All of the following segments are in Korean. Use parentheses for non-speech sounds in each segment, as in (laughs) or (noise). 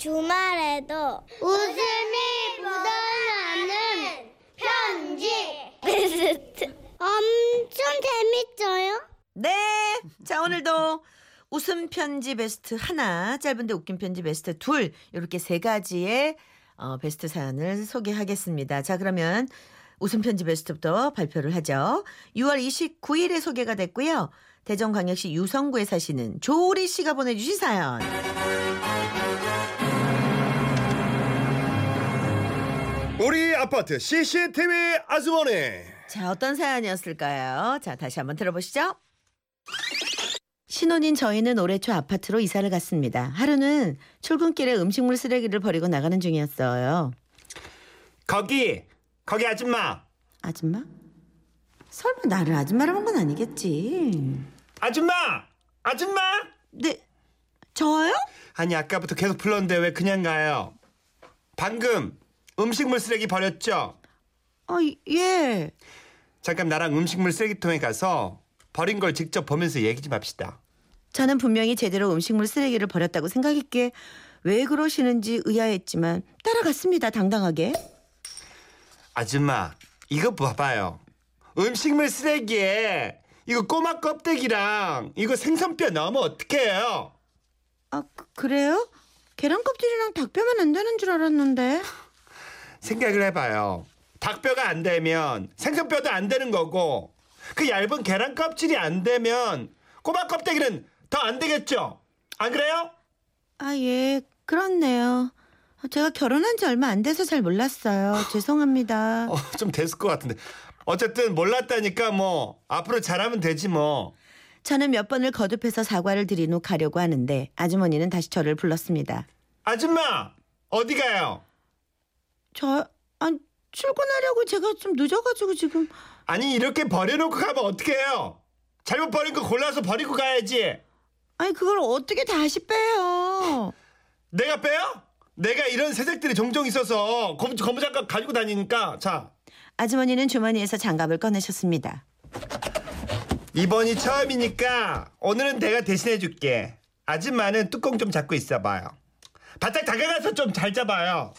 주말에도 웃음이 묻어나는 편지 베스트 엄청 재밌어요. 네. 자, 오늘도 웃음 편지 베스트 하나, 짧은데 웃긴 편지 베스트 둘, 이렇게 세 가지의 어, 베스트 사연을 소개하겠습니다. 자, 그러면 웃음 편지 베스트부터 발표를 하죠. 6월 29일에 소개가 됐고요. 대전광역시 유성구에 사시는 조리 씨가 보내주신 사연. 우리 아파트 CCTV 아주머니 자, 어떤 사연이었을까요? 자, 다시 한번 들어보시죠. 신혼인 저희는 올해 초 아파트로 이사를 갔습니다. 하루는 출근길에 음식물 쓰레기를 버리고 나가는 중이었어요. 거기 거기 아줌마 아줌마? 설마 나를 아줌마라는 건 아니겠지. 아줌마 아줌마 네, 저요? 아니 아까부터 계속 불렀는데 왜 그냥 가요 방금 음식물 쓰레기 버렸죠 아, 예. 잠깐 나랑 음식물 쓰레기통에 가서 버린 걸 직접 보면서 얘기 좀 합시다 저는 분명히 제대로 음식물 쓰레기를 버렸다고 생각했기에 왜 그러시는지 의아했지만 따라갔습니다, 당당하게. 아줌마 이거 봐봐요 음식물 쓰레기에 이거 꼬막 껍데기랑 이거 생선뼈 넣으면 어떡해요 아, 그- 그래요? 계란 껍질이랑 닭뼈만 안 되는 줄 알았는데. 생각을 해봐요. 닭뼈가 안 되면 생선뼈도 안 되는 거고 그 얇은 계란 껍질이 안 되면 꼬막 껍데기는 더 안 되겠죠? 안 그래요? 아, 예, 그렇네요. 제가 결혼한 지 얼마 안 돼서 잘 몰랐어요. 죄송합니다. 어, 좀 됐을 것 같은데. 어쨌든 몰랐다니까 뭐 앞으로 잘하면 되지 뭐. 저는 몇 번을 거듭해서 사과를 드린 후 가려고 하는데 아주머니는 다시 저를 불렀습니다. 아줌마 어디 가요? 저, 아, 출근하려고 제가 좀 늦어가지고 지금. 아니 이렇게 버려놓고 가면 어떡해요? 잘못 버린 거 골라서 버리고 가야지. 아니, 그걸 어떻게 다시 빼요? 내가 빼요? 내가 이런 새색들이 종종 있어서 고무, 고무장갑 가지고 다니니까 자 아주머니는 주머니에서 장갑을 꺼내셨습니다. 이번이 처음이니까 오늘은 내가 대신해 줄게. 아줌마는 뚜껑 좀 잡고 있어봐요. 바짝 다가가서 좀 잘 잡아요.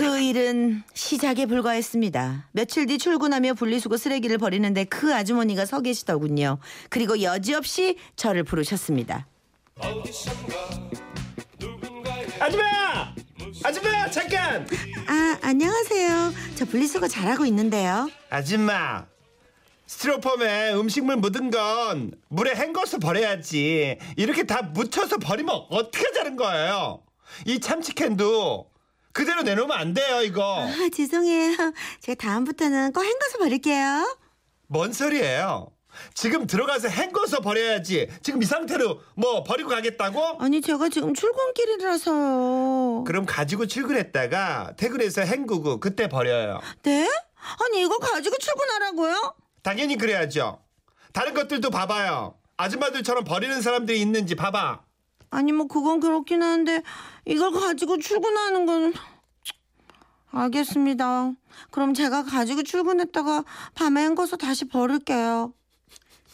그 일은 시작에 불과했습니다. 며칠 뒤 출근하며 분리수거 쓰레기를 버리는데 그 아주머니가 서 계시더군요. 그리고 여지없이 저를 부르셨습니다. 아줌마! 아줌마 잠깐! 아, 안녕하세요. 저 분리수거 잘하고 있는데요. 아줌마 스티로폼에 음식물 묻은 건 물에 헹궈서 버려야지. 이렇게 다 묻혀서 버리면 어떻게 하자는 거예요? 이 참치캔도 그대로 내놓으면 안 돼요 이거. 아, 죄송해요. 제가 다음부터는 꼭 헹궈서 버릴게요. 뭔 소리예요? 지금 들어가서 헹궈서 버려야지. 지금 이 상태로 뭐 버리고 가겠다고? 아니, 제가 지금 출근길이라서요. 그럼 가지고 출근했다가 퇴근해서 헹구고 그때 버려요. 네? 아니, 이거 가지고 출근하라고요? 당연히 그래야죠. 다른 것들도 봐봐요. 아줌마들처럼 버리는 사람들이 있는지 봐봐. 아니, 뭐, 그건 그렇긴 한데, 이걸 가지고 출근하는 건. 알겠습니다. 그럼 제가 가지고 출근했다가 밤에 헹궈서 다시 버릴게요.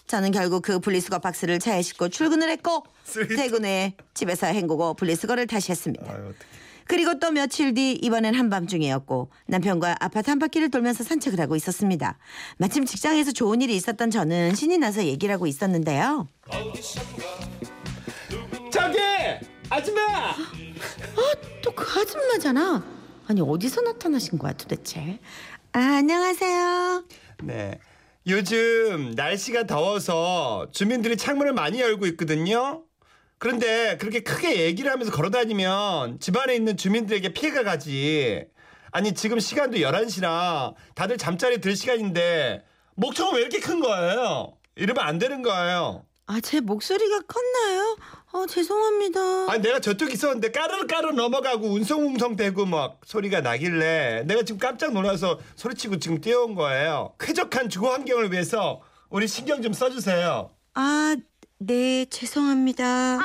저는 결국 그 분리수거 박스를 차에 싣고 출근을 했고 퇴근 후에 집에서 헹구고 분리수거를 다시 했습니다. 아유. 그리고 또 며칠 뒤 이번엔 한밤중이었고 남편과 아파트 한 바퀴를 돌면서 산책을 하고 있었습니다. 마침 직장에서 좋은 일이 있었던 저는 신이 나서 얘기를 하고 있었는데요. 저기 아줌마 또그 아줌마잖아. 아니 어디서 나타나신 거야 도대체? 아, 안녕하세요. 네 요즘 날씨가 더워서 주민들이 창문을 많이 열고 있거든요 그런데 그렇게 크게 얘기를 하면서 걸어다니면 집안에 있는 주민들에게 피해가 가지 아니 지금 시간도 11시라 다들 잠자리 들 시간인데 목청은 왜 이렇게 큰 거예요 이러면 안 되는 거예요 아 제 목소리가 컸나요? 어 죄송합니다. 아니 내가 저쪽 있었는데 까르르 까르르 넘어가고 운성운성 대고 막 소리가 나길래 내가 지금 깜짝 놀라서 소리치고 지금 뛰어온 거예요. 쾌적한 주거 환경을 위해서 우리 신경 좀 써주세요. 아, 네, 죄송합니다.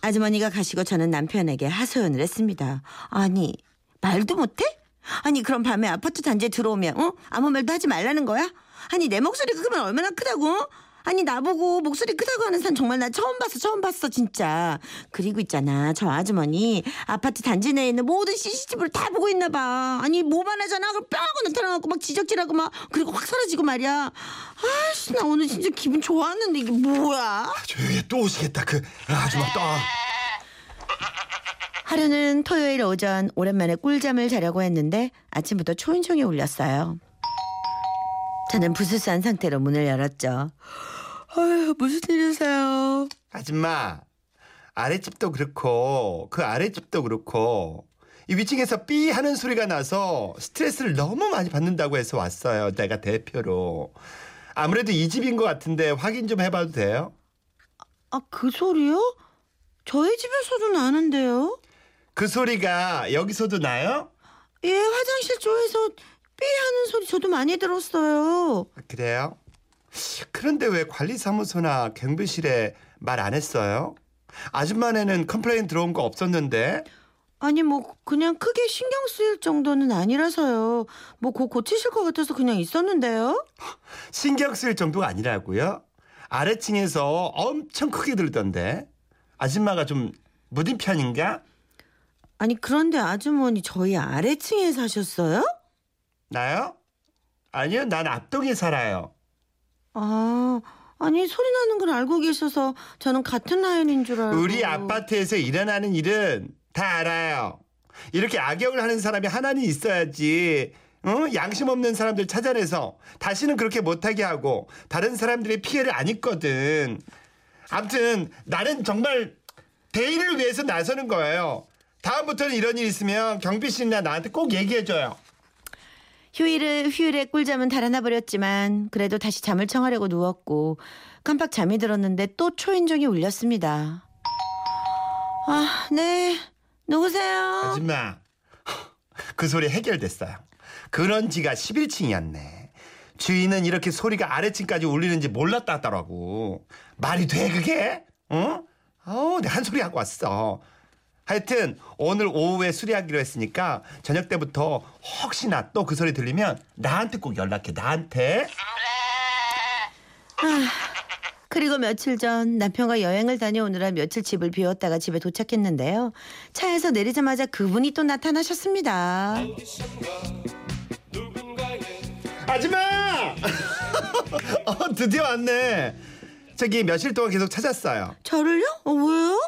아주머니가 가시고 저는 남편에게 하소연을 했습니다. 아니, 말도 못해? 아니, 그럼 밤에 아파트 단지에 들어오면, 어? 아무 말도 하지 말라는 거야? 아니, 내 목소리가 그러면 얼마나 크다고? 아니 나보고 목소리 크다고 하는 사람 정말 나 처음 봤어 처음 봤어 진짜. 그리고 있잖아 저 아주머니 아파트 단지 내에 있는 모든 CCTV를 다 보고 있나 봐. 아니 뭐만 하잖아 그럼 뿅 하고 나타나갖고 막 지적질하고 막 그리고 확 사라지고 말이야. 아씨 나 오늘 진짜 기분 좋았는데 이게 뭐야? 조용히 해. 또 오시겠다. 그 아줌마 또. 하루는 토요일 오전 오랜만에 꿀잠을 자려고 했는데 아침부터 초인종이 울렸어요. 저는 부스스한 상태로 문을 열었죠. 아유 무슨 일이세요? 아줌마 아랫집도 그렇고 그 아랫집도 그렇고 이 위층에서 삐 하는 소리가 나서 스트레스를 너무 많이 받는다고 해서 왔어요. 내가 대표로. 아무래도 이 집인 것 같은데 확인 좀 해봐도 돼요? 아 그 소리요? 저희 집에서도 나는데요. 그 소리가 여기서도 나요? 예 화장실 쪽에서 삐 하는 소리 저도 많이 들었어요. 그래요? 그런데 왜 관리사무소나 경비실에 말 안 했어요? 아줌마네는 complain 들어온 거 없었는데 아니 뭐 그냥 크게 신경 쓰일 정도는 아니라서요. 뭐 곧 고치실 것 같아서 그냥 있었는데요. 신경 쓸 정도가 아니라고요? 아래층에서 엄청 크게 들던데 아줌마가 좀 무딘 편인가? 아니 그런데 아주머니 저희 아래층에 사셨어요? 나요? 아니요, 난 앞동에 살아요. 아 아니 소리 나는 걸 알고 계셔서 저는 같은 라인인 줄 알고 우리 아파트에서 일어나는 일은 다 알아요. 이렇게 악역을 하는 사람이 하나는 있어야지. 어? 양심 없는 사람들 찾아내서 다시는 그렇게 못하게 하고 다른 사람들의 피해를 안 입거든. 아무튼 나는 정말 대의를 위해서 나서는 거예요. 다음부터는 이런 일 있으면 경비실이나 나한테 꼭 얘기해줘요. 휴일을 휴일에 꿀잠은 달아나 버렸지만 그래도 다시 잠을 청하려고 누웠고 깜빡 잠이 들었는데 또 초인종이 울렸습니다. 아, 네. 누구세요? 아줌마 그 소리 해결됐어요. 그런 지가 11층이었네. 주인은 이렇게 소리가 아래층까지 울리는지 몰랐다 하더라고. 말이 돼 그게? 어? 어우 내가 한 소리 하고 왔어. 하여튼 오늘 오후에 수리하기로 했으니까 저녁 때부터 혹시나 또 그 소리 들리면 나한테 꼭 연락해 나한테. 그리고 며칠 전 남편과 여행을 다녀오느라 며칠 집을 비웠다가 집에 도착했는데요. 차에서 내리자마자 그분이 또 나타나셨습니다. 아줌마! (laughs) 어 드디어 왔네. 저기 며칠 동안 계속 찾았어요. 저를요? 어, 왜요?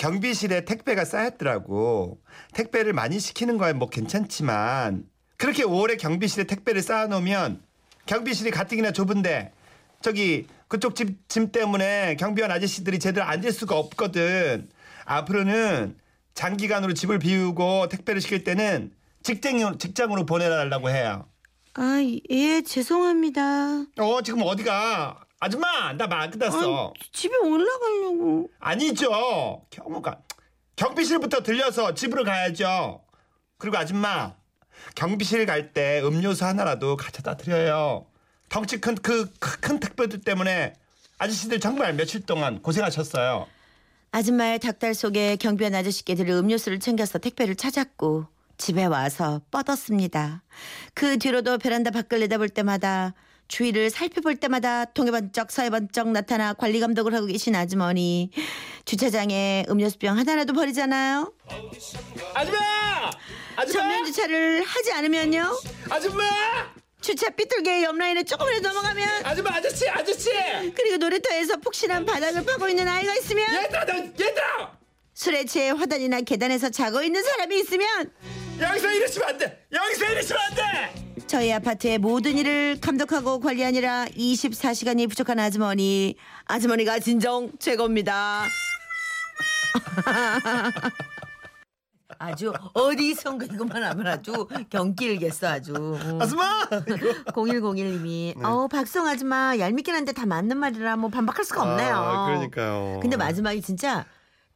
경비실에 택배가 쌓였더라고. 택배를 많이 시키는 거야 뭐 괜찮지만 그렇게 오래 경비실에 택배를 쌓아놓으면 경비실이 가뜩이나 좁은데 저기 그쪽 집, 짐 때문에 경비원 아저씨들이 제대로 앉을 수가 없거든. 앞으로는 장기간으로 집을 비우고 택배를 시킬 때는 직장, 직장으로 보내달라고 해요. 아, 예, 죄송합니다. 어 지금 어디가? 아줌마 나말 끝났어. 아, 집에 올라가려고. 아니죠. 경호가 경비실부터 들려서 집으로 가야죠. 그리고 아줌마 경비실 갈 때 음료수 하나라도 가져다 드려요. 덩치 큰 그큰 택배들 때문에 아저씨들 정말 며칠 동안 고생하셨어요. 아줌마의 닭달 속에 경비원 아저씨께 드릴 음료수를 챙겨서 택배를 찾았고 집에 와서 뻗었습니다. 그 뒤로도 베란다 밖을 내다볼 때마다 주위를 살펴볼 때마다 동해 번쩍 서해 번쩍 나타나 관리 감독을 하고 계신 아주머니 주차장에 음료수병 하나라도 버리잖아요. 아줌마! 전면 주차를 하지 않으면요. 아줌마! 주차 삐뚤게 옆라인에 조금이라도 넘어가면 아줌마 아저씨 아저씨! 그리고 놀이터에서 푹신한 바닥을 파고 있는 아이가 있으면 얘들아 너 얘들아! 술에 취해 화단이나 계단에서 자고 있는 사람이 있으면 여기서 이러시면 안 돼! 여기서 이러시면 안 돼! 저희 아파트의 모든 일을 감독하고 관리하느라 24시간이 부족한 아주머니. 아주머니가 진정 최고입니다. (laughs) 아주 어디선가 이것만 하면 아주 경기일겠어 아주. 아줌마! 0101님이 어 박성 아줌마 얄밉긴 한데 다 맞는 말이라 뭐 반박할 수가 없네요. 아, 그러니까요. 근데 마지막에 진짜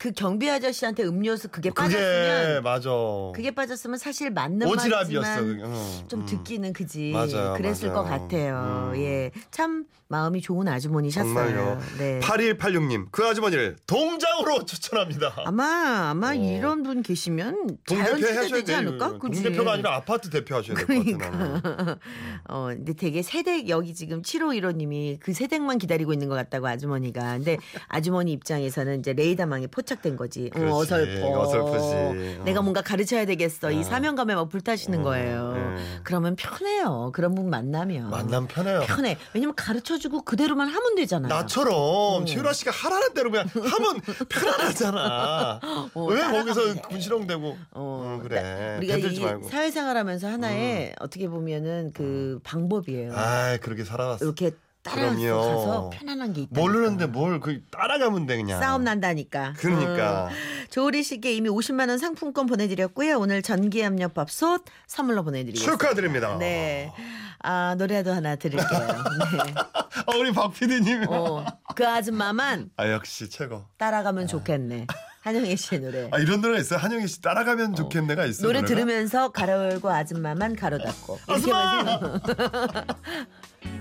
그 경비 아저씨한테 음료수 그게 그게 빠졌으면 맞아. 그게 빠졌으면 사실 맞는 오지랖이었어. 어, 좀 음. 듣기는 그지. 맞아요, 그랬을 맞아요. 것 같아요. 음. 예. 참 마음이 좋은 아주머니셨어요. 정말요. 네. 8186님 그 아주머니를 동장으로 추천합니다. 아마 아마 어. 이런 분 계시면 동대표 하셔야 되지. 않을까? 동대표가 아니라 아파트 대표 하셔야 될것 같아요. (laughs) 어, 근데 되게 세댁 여기 지금 7515님이 그 세댁만 기다리고 있는 것 같다고 아주머니가. 근데 아주머니 입장에서는 이제 레이더망에 포착 된 거지. 어, 그렇지. 어 설퍼. 어설프지. 어. 내가 뭔가 가르쳐야 되겠어. 이 사명감에 막 불타시는 어, 거예요. 네. 그러면 편해요. 그런 분 만나면. 만남 편해요. 편해. 왜냐면 가르쳐주고 그대로만 하면 되잖아요. 나처럼 최유라 씨가 하라는 대로 그냥 하면 (laughs) 편안하잖아. 어, 왜 거기서 돼. 군시렁대고? 어, 음, 그래. 우리가 이 말고. 음. 사회생활하면서 하나의 어떻게 보면은 그 방법이에요. 아, 그렇게 살아왔어. 이렇게 따라서. 가서 편안한 게 있다. 모르는데 뭘 그 따라가면 돼 그냥. 싸움 난다니까. 그러니까. 어. 조리 씨께 이미 50만 원 상품권 보내드렸고요. 오늘 전기압력밥솥 선물로 보내드리겠습니다. 축하드립니다. 네. 아 노래도 하나 들을게요. 네. 아, (laughs) 우리 박 PD님. 어, 그 아줌마만 아 역시 최고. 따라가면 좋겠네. 한영애 씨의 노래. 아 이런 노래 있어요. 한영희 씨 따라가면 좋겠네가 있어. 노래 노래가? 들으면서 가로 열고 아줌마만 가로 닫고. 이렇게 아줌마! (laughs) (laughs)